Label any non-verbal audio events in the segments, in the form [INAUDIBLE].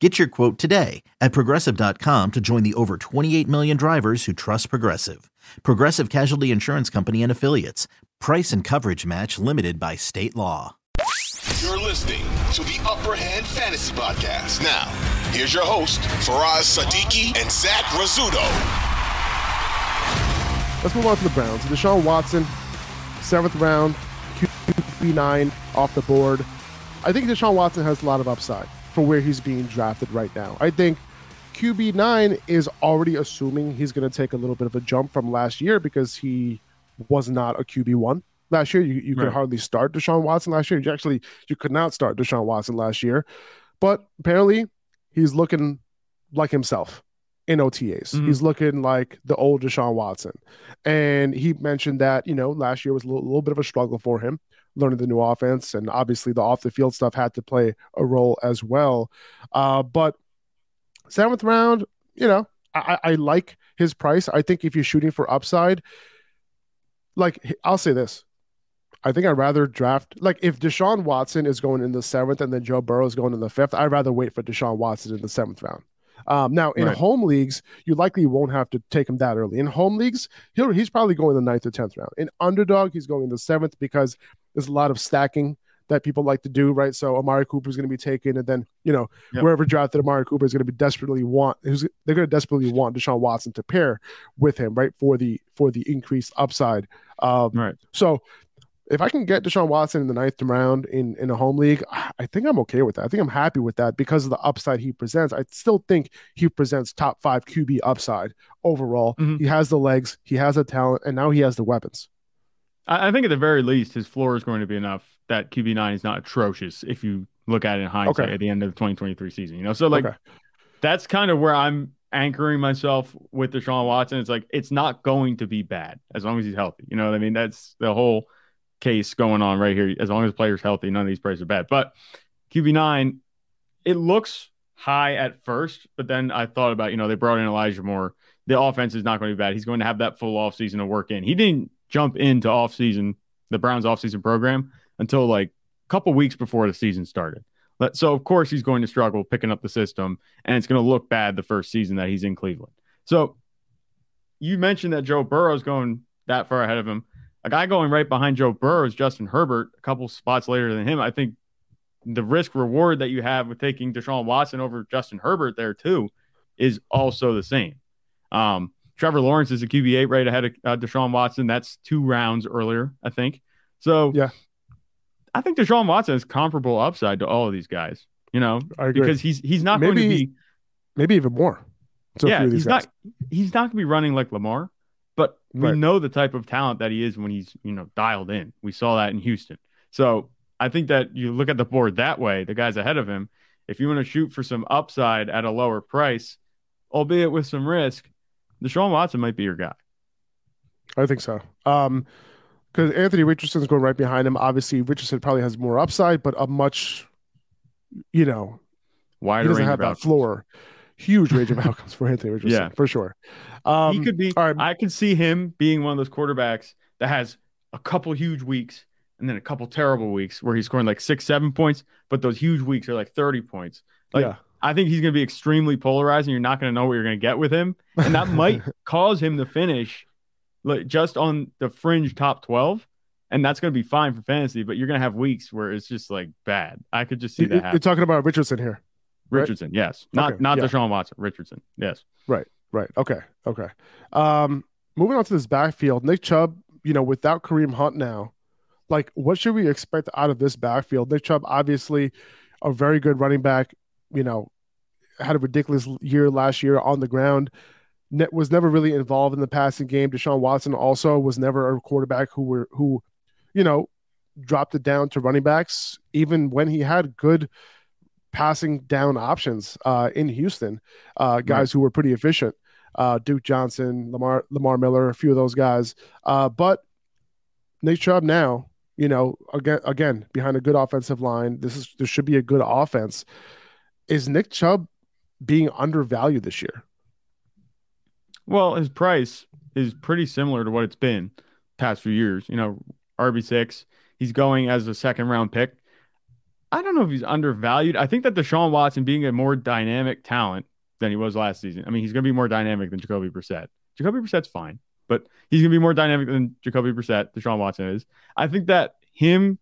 Get your quote today at progressive.com to join the over 28 million drivers who trust Progressive. Progressive Casualty Insurance Company and Affiliates. Price and coverage match limited by state law. You're listening to the Upper Hand Fantasy Podcast. Now, here's your host, Faraz Siddiqi and Zach Rizzuto. Let's move on to the Browns. Deshaun Watson, seventh round, QB9 off the board. I think Deshaun Watson has a lot of upside for where he's being drafted right now. I think QB9 is already assuming he's going to take a little bit of a jump from last year because he was not a QB1 last year. You, you right. could hardly start Deshaun Watson last year. You actually you could not start Deshaun Watson last year, but apparently he's looking like himself in OTAs. Mm-hmm. He's looking like the old Deshaun Watson, and he mentioned that you know last year was a little, little bit of a struggle for him learning the new offense, and obviously the off the field stuff had to play a role as well. Uh, but seventh round, you know, I, I like his price. I think if you're shooting for upside, like I'll say this, I think I'd rather draft like if Deshaun Watson is going in the seventh and then Joe Burrow is going in the fifth, I'd rather wait for Deshaun Watson in the seventh round. Um, now in right. home leagues, you likely won't have to take him that early. In home leagues, he'll, he's probably going the ninth or tenth round. In underdog, he's going the seventh because there's a lot of stacking that people like to do, right? So Amari Cooper is going to be taken, and then you know yep. wherever drafted Amari Cooper is going to be desperately want they're going to desperately want Deshaun Watson to pair with him, right? For the for the increased upside, um, right? So if I can get Deshaun Watson in the ninth round in in a home league, I think I'm okay with that. I think I'm happy with that because of the upside he presents. I still think he presents top five QB upside overall. Mm-hmm. He has the legs, he has the talent, and now he has the weapons. I think at the very least, his floor is going to be enough that QB nine is not atrocious if you look at it in hindsight okay. at the end of the 2023 season. You know, so like okay. that's kind of where I'm anchoring myself with Deshaun Watson. It's like it's not going to be bad as long as he's healthy. You know what I mean? That's the whole case going on right here. As long as the player's healthy, none of these players are bad. But QB9, it looks high at first, but then I thought about, you know, they brought in Elijah Moore. The offense is not going to be bad. He's going to have that full offseason to work in. He didn't jump into offseason, the Browns offseason program until like a couple weeks before the season started. So, of course, he's going to struggle picking up the system, and it's going to look bad the first season that he's in Cleveland. So, you mentioned that Joe Burrow is going that far ahead of him a guy going right behind Joe Burrow is Justin Herbert, a couple spots later than him. I think the risk reward that you have with taking Deshaun Watson over Justin Herbert there too is also the same. Um, Trevor Lawrence is a QB8 right ahead of uh, Deshaun Watson. That's two rounds earlier, I think. So yeah, I think Deshaun Watson is comparable upside to all of these guys. You know, because he's he's not maybe, going to be maybe even more. So yeah, he's guys. not he's not going to be running like Lamar, but we right. know the type of talent that he is when he's, you know, dialed in. We saw that in Houston. So I think that you look at the board that way, the guys ahead of him, if you want to shoot for some upside at a lower price, albeit with some risk, Deshaun Watson might be your guy. I think so. Um, because Anthony Richardson's going right behind him. Obviously, Richardson probably has more upside, but a much, you know, wider he doesn't have that floor huge range of [LAUGHS] outcomes for Anthony Richardson, yeah. for sure. Um, he could be. Right. I could see him being one of those quarterbacks that has a couple huge weeks and then a couple terrible weeks where he's scoring like six, seven points, but those huge weeks are like 30 points. Like, yeah. I think he's going to be extremely polarizing. You're not going to know what you're going to get with him. And that might [LAUGHS] cause him to finish like just on the fringe top 12. And that's going to be fine for fantasy, but you're going to have weeks where it's just like bad. I could just see that. Happen. You're talking about Richardson here. Richardson, right? yes. Not okay, not yeah. Deshaun Watson. Richardson, yes. Right, right. Okay, okay. Um, moving on to this backfield, Nick Chubb, you know, without Kareem Hunt now, like what should we expect out of this backfield? Nick Chubb, obviously, a very good running back. You know, had a ridiculous year last year on the ground. Ne- was never really involved in the passing game. Deshaun Watson also was never a quarterback who were who, you know, dropped it down to running backs even when he had good passing down options uh, in Houston. Uh, guys who were pretty efficient. Uh, Duke Johnson, Lamar Lamar Miller, a few of those guys. Uh, but Nick Chubb now you know, again, again behind a good offensive line. This is there should be a good offense. Is Nick Chubb being undervalued this year? Well, his price is pretty similar to what it's been past few years. You know, RB six. He's going as a second round pick. I don't know if he's undervalued. I think that Deshaun Watson being a more dynamic talent than he was last season. I mean, he's going to be more dynamic than Jacoby Brissett. Jacoby Brissett's fine but he's going to be more dynamic than Jacoby Brissett, Deshaun Watson is. I think that him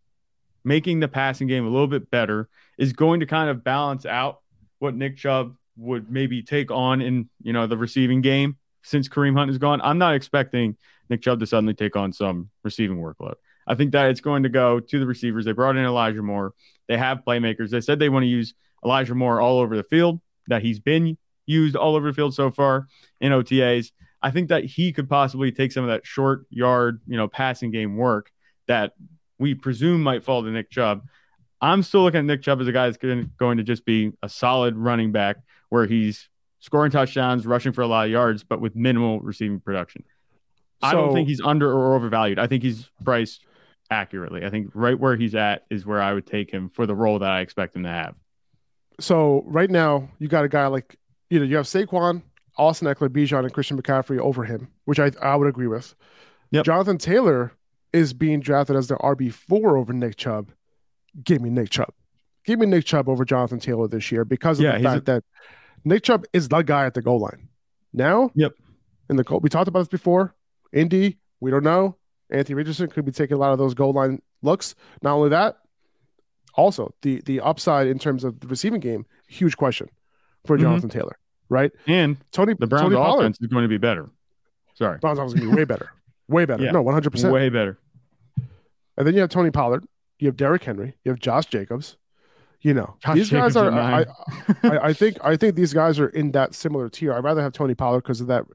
making the passing game a little bit better is going to kind of balance out what Nick Chubb would maybe take on in, you know, the receiving game since Kareem Hunt is gone. I'm not expecting Nick Chubb to suddenly take on some receiving workload. I think that it's going to go to the receivers. They brought in Elijah Moore. They have playmakers. They said they want to use Elijah Moore all over the field, that he's been used all over the field so far in OTAs. I think that he could possibly take some of that short yard, you know, passing game work that we presume might fall to Nick Chubb. I'm still looking at Nick Chubb as a guy that's going to just be a solid running back where he's scoring touchdowns, rushing for a lot of yards, but with minimal receiving production. So, I don't think he's under or overvalued. I think he's priced accurately. I think right where he's at is where I would take him for the role that I expect him to have. So right now you got a guy like you know you have Saquon, Austin Ekeler, Bijan, and Christian McCaffrey over him, which I, I would agree with. Yep. Jonathan Taylor is being drafted as the RB4 over Nick Chubb. Give me Nick Chubb. Give me Nick Chubb over Jonathan Taylor this year because of yeah, the fact a- that Nick Chubb is the guy at the goal line. Now, yep. In the we talked about this before. Indy, we don't know. Anthony Richardson could be taking a lot of those goal line looks. Not only that, also the the upside in terms of the receiving game, huge question for mm-hmm. Jonathan Taylor right? And Tony the Browns Tony offense Pollard. is going to be better. Sorry, Browns offense is going to be way better, way better. Yeah. No, one hundred percent, way better. And then you have Tony Pollard, you have Derrick Henry, you have Josh Jacobs. You know, Josh these Jacobs guys are. I, I, I, think I think these guys are in that similar tier. I'd rather have Tony Pollard because of that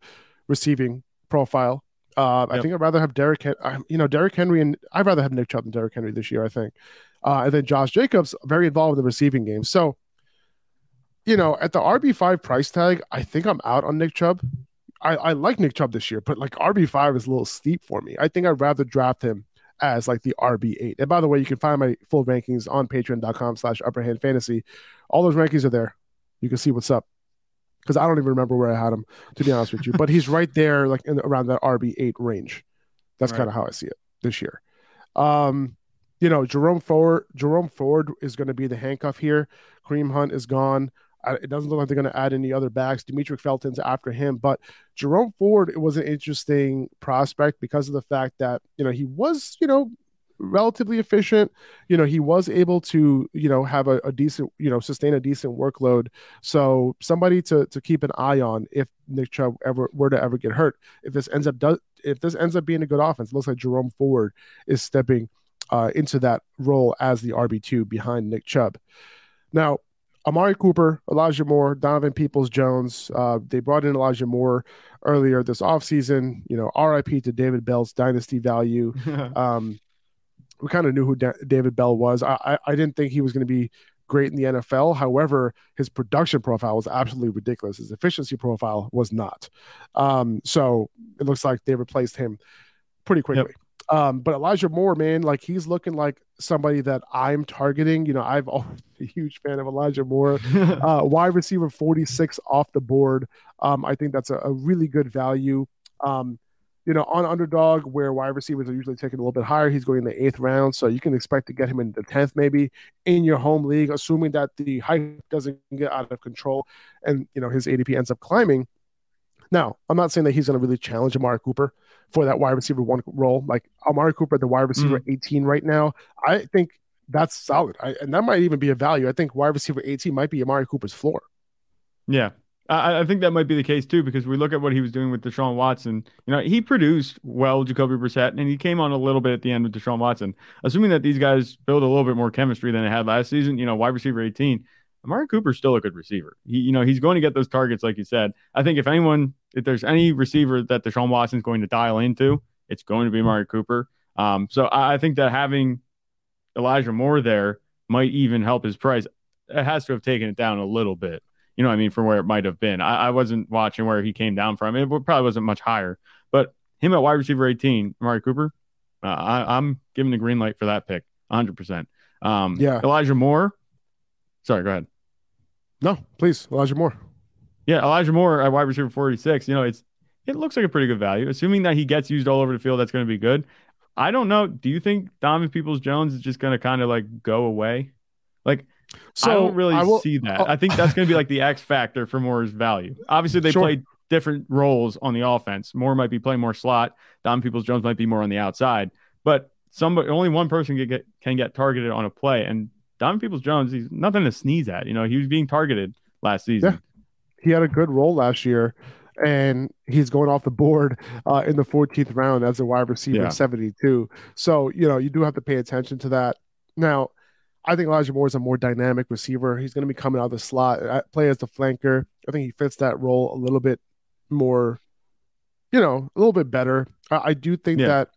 receiving profile. Uh, yep. I think I'd rather have Derrick. You know, Derrick Henry and I'd rather have Nick Chubb than Derrick Henry this year. I think, uh, and then Josh Jacobs very involved in the receiving game. So you know, at the RB5 price tag, I think I'm out on Nick Chubb. I, I like Nick Chubb this year, but like RB5 is a little steep for me. I think I'd rather draft him as like the RB8. And by the way, you can find my full rankings on patreon.com slash upperhand fantasy. All those rankings are there. You can see what's up. Because I don't even remember where I had him, to be honest with you. But he's [LAUGHS] right there, like in, around that RB8 range. That's right. kind of how I see it this year. Um, you know, Jerome Ford, Jerome Ford is going to be the handcuff here. Kareem Hunt is gone it doesn't look like they're going to add any other backs. Demetric Felton's after him, but Jerome Ford it was an interesting prospect because of the fact that you know he was you know relatively efficient. You know he was able to you know have a, a decent you know sustain a decent workload. So somebody to to keep an eye on if Nick Chubb ever were to ever get hurt. If this ends up does if this ends up being a good offense, it looks like Jerome Ford is stepping uh, into that role as the RB two behind Nick Chubb. Now Amari Cooper, Elijah Moore, Donovan Peoples Jones. Uh, they brought in Elijah Moore earlier this offseason. You know, RIP to David Bell's dynasty value. [LAUGHS] um, we kind of knew who da- David Bell was. I, I, I didn't think he was going to be great in the NFL. However, his production profile was absolutely ridiculous. His efficiency profile was not. Um, so it looks like they replaced him pretty quickly. Yep. Um, but Elijah Moore, man, like he's looking like somebody that I'm targeting. You know, I've [LAUGHS] always been a huge fan of Elijah Moore. [LAUGHS] uh, wide receiver 46 off the board. Um, I think that's a, a really good value. Um, you know, on underdog where wide receivers are usually taken a little bit higher, he's going in the eighth round. So you can expect to get him in the 10th, maybe in your home league, assuming that the hype doesn't get out of control and, you know, his ADP ends up climbing. Now, I'm not saying that he's going to really challenge Amari Cooper for that wide receiver one role. Like Amari Cooper, at the wide receiver mm. 18 right now, I think that's solid. I, and that might even be a value. I think wide receiver 18 might be Amari Cooper's floor. Yeah, I, I, think that might be the case too, because we look at what he was doing with Deshaun Watson. You know, he produced well Jacoby Brissett, and he came on a little bit at the end with Deshaun Watson. Assuming that these guys build a little bit more chemistry than they had last season, you know, wide receiver 18, Amari Cooper's still a good receiver. He, you know, he's going to get those targets, like you said. I think if anyone, if there's any receiver that Deshaun Watson's going to dial into, it's going to be Amari Cooper. Um, so I, I think that having Elijah Moore there might even help his price. It has to have taken it down a little bit you know I mean, from where it might have been. I, I, wasn't watching where he came down from. It probably wasn't much higher, but him at wide receiver 18, Amari Cooper, uh, I, am giving the green light for that pick 100%. Um, yeah. Elijah Moore. Sorry, go ahead. No, please. Elijah Moore. Yeah, Elijah Moore at wide receiver 46. You know, it's it looks like a pretty good value. Assuming that he gets used all over the field, that's going to be good. I don't know. Do you think Donovan Peoples Jones is just going to kind of like go away? Like, so I don't really I will, see that. i think that's going to be like the X factor for Moore's value. Obviously, they sure. play different roles on the offense. Moore might be playing more slot. Don Peoples Jones might be more on the outside. But somebody, only one person can get can get targeted on a play, and Don Peoples Jones, he's nothing to sneeze at. You know, he was being targeted last season. Yeah. He had a good role last year, and he's going off the board uh, in the 14th round as a wide receiver, yeah. 72. So you know, you do have to pay attention to that. Now, I think Elijah Moore is a more dynamic receiver. He's going to be coming out of the slot, uh, play as the flanker. I think he fits that role a little bit more, you know, a little bit better. I, I do think yeah. that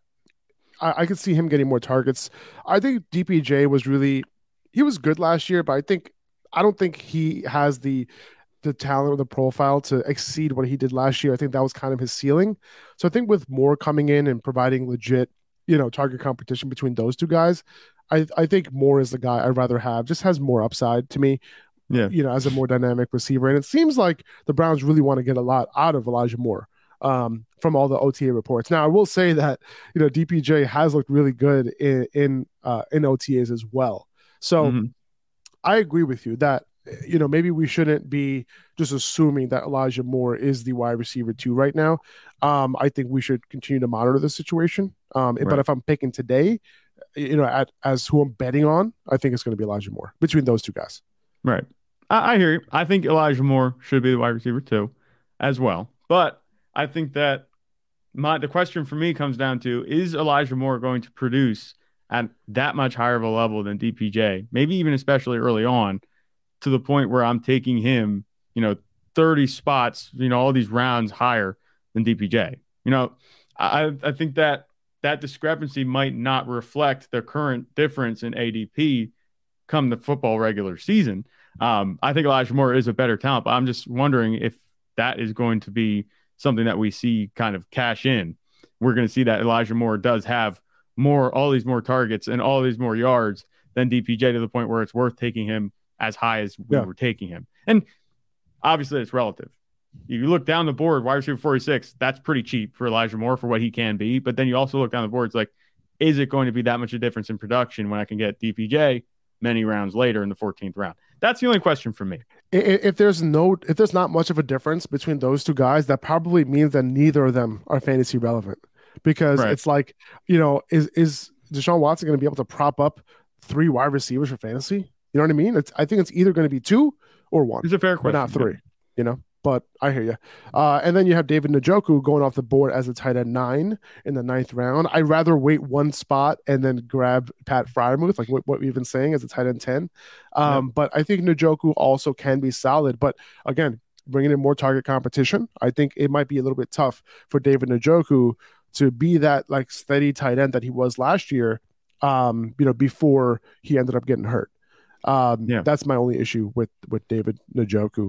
I, I could see him getting more targets. I think DPJ was really he was good last year, but I think I don't think he has the the talent or the profile to exceed what he did last year. I think that was kind of his ceiling. So I think with Moore coming in and providing legit, you know, target competition between those two guys, I I think Moore is the guy I'd rather have. Just has more upside to me. Yeah, you know, as a more dynamic receiver, and it seems like the Browns really want to get a lot out of Elijah Moore. Um, from all the OTA reports. Now, I will say that you know DPJ has looked really good in in uh, in OTAs as well. So mm-hmm. I agree with you that you know maybe we shouldn't be just assuming that Elijah Moore is the wide receiver two right now. Um, I think we should continue to monitor the situation. Um, right. But if I'm picking today, you know, at as who I'm betting on, I think it's going to be Elijah Moore between those two guys. Right. I, I hear you. I think Elijah Moore should be the wide receiver too, as well. But I think that my the question for me comes down to is Elijah Moore going to produce at that much higher of a level than DPJ, maybe even especially early on, to the point where I'm taking him, you know, 30 spots, you know, all these rounds higher than DPJ. You know, I I think that that discrepancy might not reflect the current difference in ADP come the football regular season. Um, I think Elijah Moore is a better talent, but I'm just wondering if that is going to be something that we see kind of cash in. We're going to see that Elijah Moore does have more, all these more targets and all these more yards than DPJ to the point where it's worth taking him as high as we yeah. were taking him. And obviously, it's relative you look down the board, wide receiver 46, that's pretty cheap for Elijah Moore for what he can be. But then you also look down the board, it's like, is it going to be that much of a difference in production when I can get DPJ many rounds later in the 14th round? That's the only question for me. If there's no, if there's not much of a difference between those two guys, that probably means that neither of them are fantasy relevant because right. it's like, you know, is is Deshaun Watson going to be able to prop up three wide receivers for fantasy? You know what I mean? It's I think it's either going to be two or one. It's a fair question, not three. Yeah. You know but I hear you. Uh, and then you have David Njoku going off the board as a tight end nine in the ninth round. I'd rather wait one spot and then grab Pat Freiermuth, like what, what we've been saying as a tight end 10. Um, yeah. But I think Njoku also can be solid. But again, bringing in more target competition, I think it might be a little bit tough for David Njoku to be that like steady tight end that he was last year, um, you know, before he ended up getting hurt. Um, yeah. That's my only issue with with David Njoku.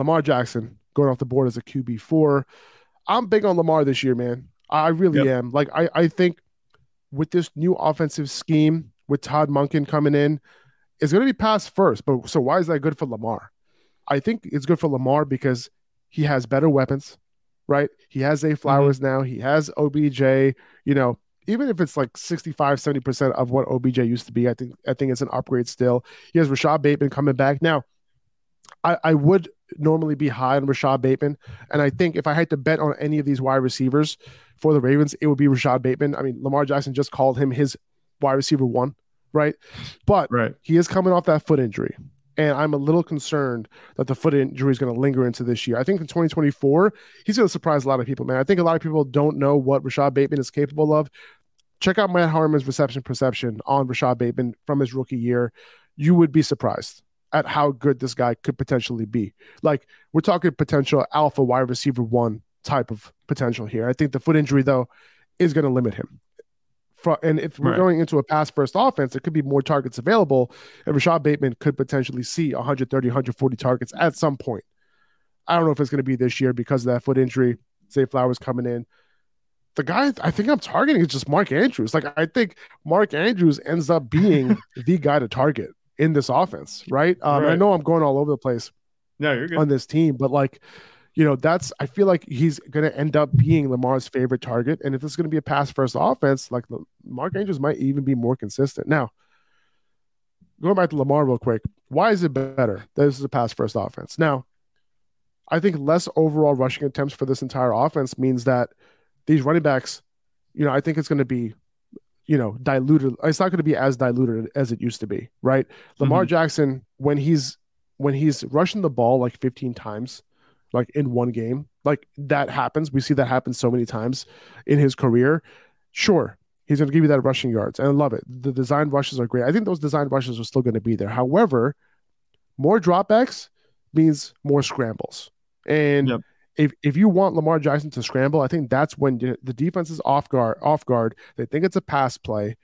Lamar Jackson going off the board as a QB four. I'm big on Lamar this year, man. I really yep. am. Like I, I think with this new offensive scheme with Todd Monken coming in, it's going to be pass first. But so why is that good for Lamar? I think it's good for Lamar because he has better weapons, right? He has Zay Flowers mm-hmm. now. He has OBJ. You know, even if it's like 65, 70% of what OBJ used to be, I think I think it's an upgrade still. He has Rashod Bateman coming back. Now, I, I would normally be high on Rashod Bateman. And I think if I had to bet on any of these wide receivers for the Ravens, it would be Rashod Bateman. I mean, Lamar Jackson just called him his wide receiver one, right? But right. he is coming off that foot injury. And I'm a little concerned that the foot injury is going to linger into this year. I think in 2024, he's going to surprise a lot of people, man. I think a lot of people don't know what Rashod Bateman is capable of. Check out Matt Harmon's reception perception on Rashod Bateman from his rookie year. You would be surprised at how good this guy could potentially be. Like we're talking potential alpha wide receiver one type of potential here. I think the foot injury though is going to limit him. And if we're right. going into a pass first offense, there could be more targets available, and Rashod Bateman could potentially see 130, 140 targets at some point. I don't know if it's going to be this year because of that foot injury. Zay Flowers coming in. The guy I think I'm targeting is just Mark Andrews. Like I think Mark Andrews ends up being [LAUGHS] the guy to target in this offense, right? Um, right. I know I'm going all over the place. No, you're good. on this team, but like, you know, that's I feel like he's going to end up being Lamar's favorite target, and if it's going to be a pass first offense, like Mark Andrews might even be more consistent. Now, going back to Lamar real quick, why is it better? This is a pass first offense. Now, I think less overall rushing attempts for this entire offense means that these running backs, you know, I think it's going to be you know, diluted. It's not going to be as diluted as it used to be, right? Lamar mm-hmm. Jackson, when he's when he's rushing the ball like 15 times, like in one game, like that happens. We see that happen so many times in his career. Sure, he's going to give you that rushing yards, and I love it. The design rushes are great. I think those design rushes are still going to be there. However, more dropbacks means more scrambles, and yep if if you want Lamar Jackson to scramble, I think that's when the defense is off guard. Off guard, they think it's a pass play,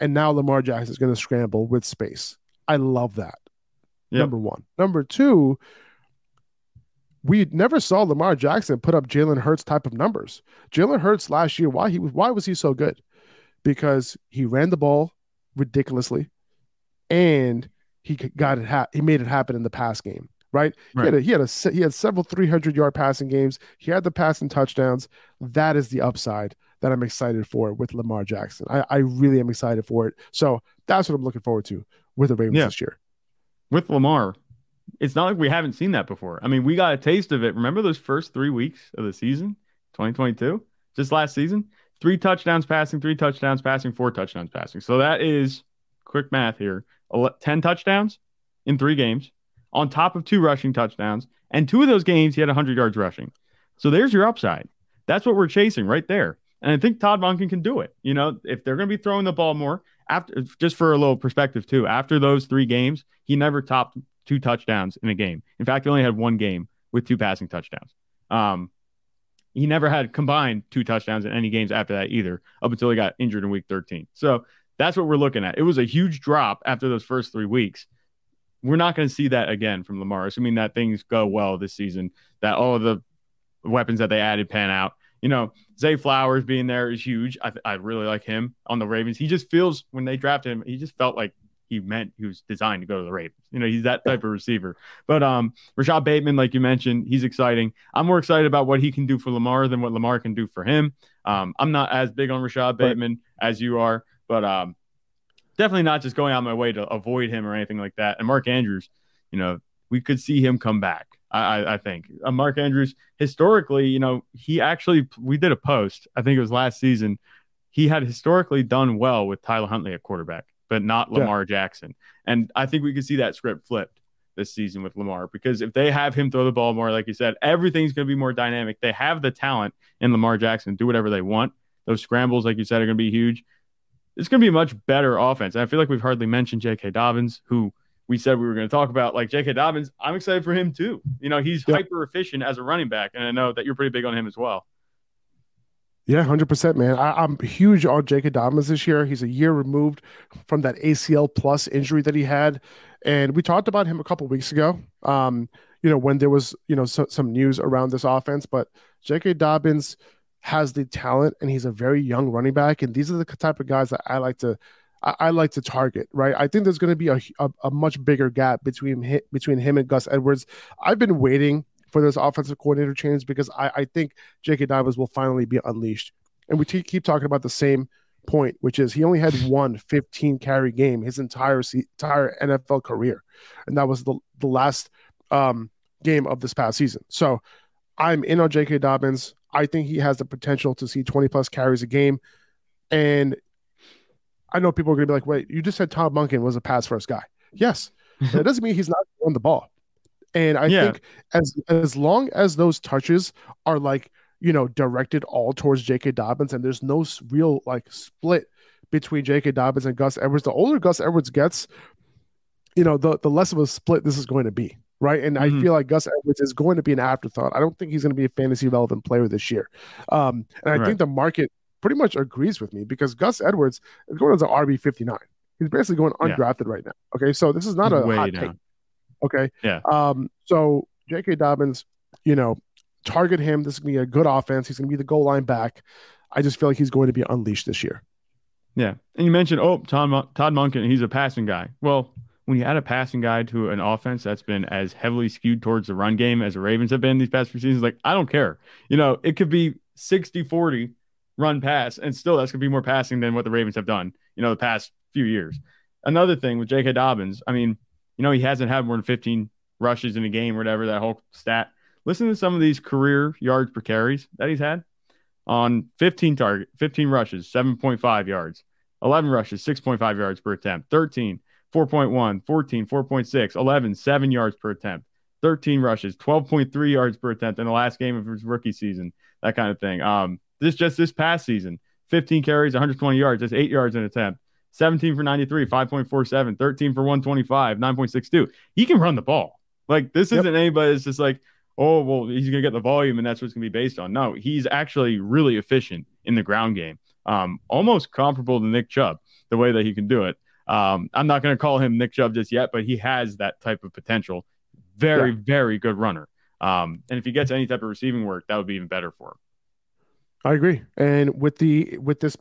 and now Lamar Jackson is going to scramble with space. I love that. Yep. Number one. Number two, we never saw Lamar Jackson put up Jalen Hurts type of numbers. Jalen Hurts last year, why he why was he so good? Because he ran the ball ridiculously, and he got it. Ha- he made it happen in the pass game right? right. He had a, he had a he had several 300 yard passing games. He had the passing touchdowns. That is the upside that I'm excited for with Lamar Jackson. I, I really am excited for it. So that's what I'm looking forward to with the Ravens yeah. this year. With Lamar, it's not like we haven't seen that before. I mean, we got a taste of it. Remember those first three weeks of the season, 2022, just last season? Three touchdowns passing, three touchdowns passing, four touchdowns passing. So that is quick math here 10 touchdowns in three games on top of two rushing touchdowns. And two of those games, he had 100 yards rushing. So there's your upside. That's what we're chasing right there. And I think Todd Monken can do it. You know, if they're going to be throwing the ball more, after just for a little perspective too, after those three games, he never topped two touchdowns in a game. In fact, he only had one game with two passing touchdowns. Um, he never had combined two touchdowns in any games after that either, up until he got injured in week 13. So that's what we're looking at. It was a huge drop after those first three weeks we're not going to see that again from Lamar, assuming that things go well this season, that all of the weapons that they added pan out. You know, Zay Flowers being there is huge. I, I really like him on the Ravens. He just feels when they drafted him, he just felt like he meant he was designed to go to the Ravens. You know, he's that type of receiver. But um, Rashod Bateman, like you mentioned, he's exciting. I'm more excited about what he can do for Lamar than what Lamar can do for him. Um, I'm not as big on Rashod Bateman right. as you are, but um, definitely not just going out my way to avoid him or anything like that. And Mark Andrews, you know, we could see him come back. I, I think uh, Mark Andrews historically, you know, he actually we did a post. I think it was last season. He had historically done well with Tyler Huntley at quarterback, but not Lamar yeah. Jackson. And I think we could see that script flipped this season with Lamar because if they have him throw the ball more, like you said, everything's going to be more dynamic. They have the talent in Lamar Jackson, do whatever they want. Those scrambles, like you said, are going to be huge. It's going to be a much better offense. And I feel like we've hardly mentioned J.K. Dobbins, who we said we were going to talk about. Like J.K. Dobbins, I'm excited for him too. You know, he's hyper efficient as a running back, and I know that you're pretty big on him as well. Yeah, hundred percent, man. I, am huge on J.K. Dobbins this year. He's a year removed from that ACL plus injury that he had, and we talked about him a couple weeks ago. Um, you know, when there was you know so, some news around this offense, but J.K. Dobbins has the talent, and he's a very young running back, and these are the type of guys that I like to I, I like to target, right? I think there's going to be a, a, a, much bigger gap between him, between him and Gus Edwards. I've been waiting for this offensive coordinator change because I, I think J.K. Dobbins will finally be unleashed. And we t- keep talking about the same point, which is he only had [LAUGHS] one 15 carry game his entire entire NFL career, and that was the the last um, game of this past season. So I'm in on J.K. Dobbins. I think he has the potential to see 20 plus carries a game, and I know people are going to be like, wait, you just said Todd Monken was a pass first guy. Yes. [LAUGHS] that doesn't mean he's not on the ball. And I yeah. think as as long as those touches are like, you know, directed all towards J.K. Dobbins and there's no real like split between J.K. Dobbins and Gus Edwards, the older Gus Edwards gets, you know, the, the less of a split this is going to be. Right. And mm-hmm. I feel like Gus Edwards is going to be an afterthought. I don't think he's going to be a fantasy relevant player this year. Um, and I right. think the market pretty much agrees with me because Gus Edwards is going as an RB fifty nine. He's basically going undrafted yeah. right now. Okay, so this is not He's a hot down. take. Okay. Yeah. Um. So J.K. Dobbins, you know, target him. This is gonna be a good offense. He's gonna be the goal line back. I just feel like he's going to be unleashed this year. Yeah, and you mentioned oh Todd Todd Monken, he's a passing guy. Well, when you add a passing guy to an offense that's been as heavily skewed towards the run game as the Ravens have been these past few seasons, like I don't care. You know, it could be 60 40 run pass, and still that's going to be more passing than what the Ravens have done, you know, the past few years. Another thing with J.K. Dobbins, I mean, you know, he hasn't had more than 15 rushes in a game or whatever, that whole stat. Listen to some of these career yards per carries that he's had on 15 target, 15 rushes, 7.5 yards, 11 rushes, 6.5 yards per attempt, 13, 4.1, 14, 4.6, 11, 7 yards per attempt, 13 rushes, 12.3 yards per attempt in the last game of his rookie season, that kind of thing. Um, this just this past season, 15 carries, 120 yards. just eight yards in an attempt. 17 for 93, 5.47, 13 for 125, 9.62. He can run the ball. Like this isn't anybody that's just like, oh, well, he's gonna get the volume and that's what's gonna be based on. No, he's actually really efficient in the ground game. Um, almost comparable to Nick Chubb, the way that he can do it. Um, I'm not gonna call him Nick Chubb just yet, but he has that type of potential. Very, yeah. very good runner. Um, and if he gets any type of receiving work, that would be even better for him. I agree. And with the with this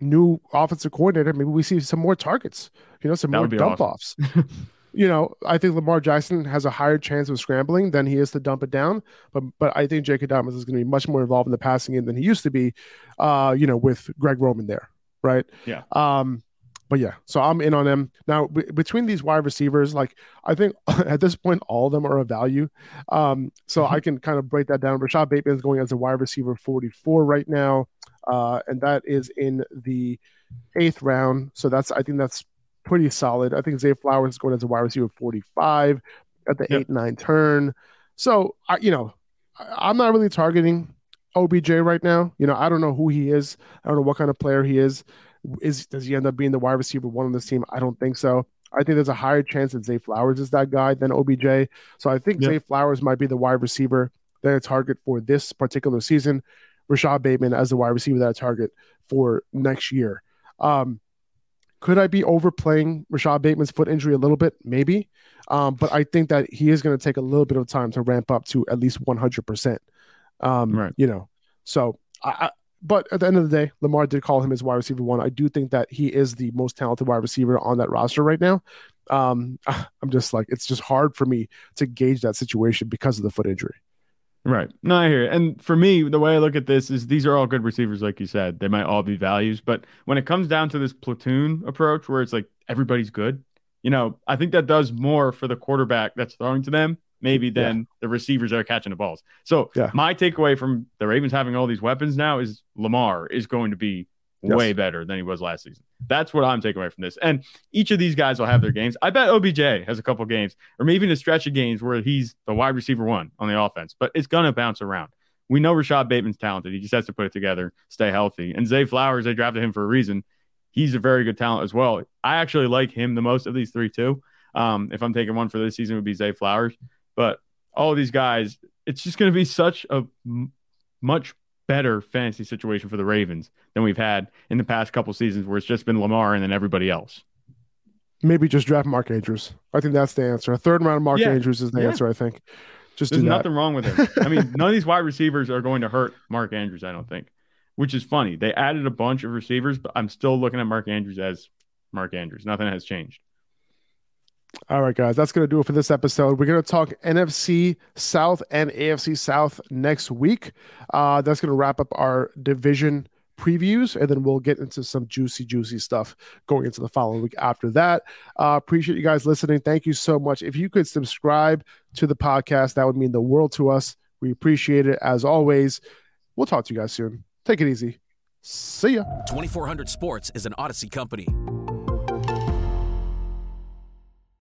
new offensive coordinator, maybe we see some more targets. You know, some that more dump awesome. offs. [LAUGHS] you know, I think Lamar Jackson has a higher chance of scrambling than he is to dump it down. But but I think J.K. Dobbins is going to be much more involved in the passing game than he used to be. Uh, you know, with Greg Roman there, right? Yeah. Um, but yeah, so I'm in on them now. B- between these wide receivers, like I think [LAUGHS] at this point, all of them are a value. Um, so mm-hmm. I can kind of break that down. Rashod Bateman is going as a wide receiver 44 right now, uh, and that is in the eighth round. So that's I think that's pretty solid. I think Zay Flowers is going as a wide receiver 45 at the yep. eight nine turn. So I, you know, I, I'm not really targeting OBJ right now. You know, I don't know who he is. I don't know what kind of player he is. Is does he end up being the wide receiver one on this team? I don't think so. I think there's a higher chance that Zay Flowers is that guy than OBJ. So I think yep. Zay Flowers might be the wide receiver that I target for this particular season. Rashod Bateman as the wide receiver that I target for next year. Um, could I be overplaying Rashod Bateman's foot injury a little bit? Maybe. Um, but I think that he is going to take a little bit of time to ramp up to at least 100%. Um, right. You know, so I, but at the end of the day, Lamar did call him his wide receiver one. I do think that he is the most talented wide receiver on that roster right now. Um, [SIGHS] I'm just like, it's just hard for me to gauge that situation because of the foot injury. Right. No, I hear it. And for me, the way I look at this is these are all good receivers, like you said. They might all be values, but when it comes down to this platoon approach where it's like everybody's good, you know, I think that does more for the quarterback that's throwing to them, maybe then yeah. the receivers are catching the balls. So yeah. my takeaway from the Ravens having all these weapons now is Lamar is going to be yes. way better than he was last season. That's what I'm taking away from this. And each of these guys will have their games. I bet OBJ has a couple games, or maybe even a stretch of games where he's the wide receiver one on the offense, but it's going to bounce around. We know Rashod Bateman's talented. He just has to put it together, stay healthy. And Zay Flowers, they drafted him for a reason. He's a very good talent as well. I actually like him the most of these three, too. Um, if I'm taking one for this season, would be Zay Flowers. But all of these guys, it's just going to be such a m- much better fantasy situation for the Ravens than we've had in the past couple seasons where it's just been Lamar and then everybody else. Maybe just draft Mark Andrews. I think that's the answer. A third round Mark yeah. Andrews is the yeah. answer, I think. Just There's nothing wrong with him. I mean, [LAUGHS] none of these wide receivers are going to hurt Mark Andrews, I don't think, which is funny. They added a bunch of receivers, but I'm still looking at Mark Andrews as Mark Andrews. Nothing has changed. All right, guys, that's going to do it for this episode. We're going to talk NFC South and AFC South next week. Uh, that's going to wrap up our division previews, and then we'll get into some juicy, juicy stuff going into the following week after that. Uh, appreciate you guys listening. Thank you so much. If you could subscribe to the podcast, that would mean the world to us. We appreciate it as always. We'll talk to you guys soon. Take it easy. See ya. 2400 Sports is an Audacy company.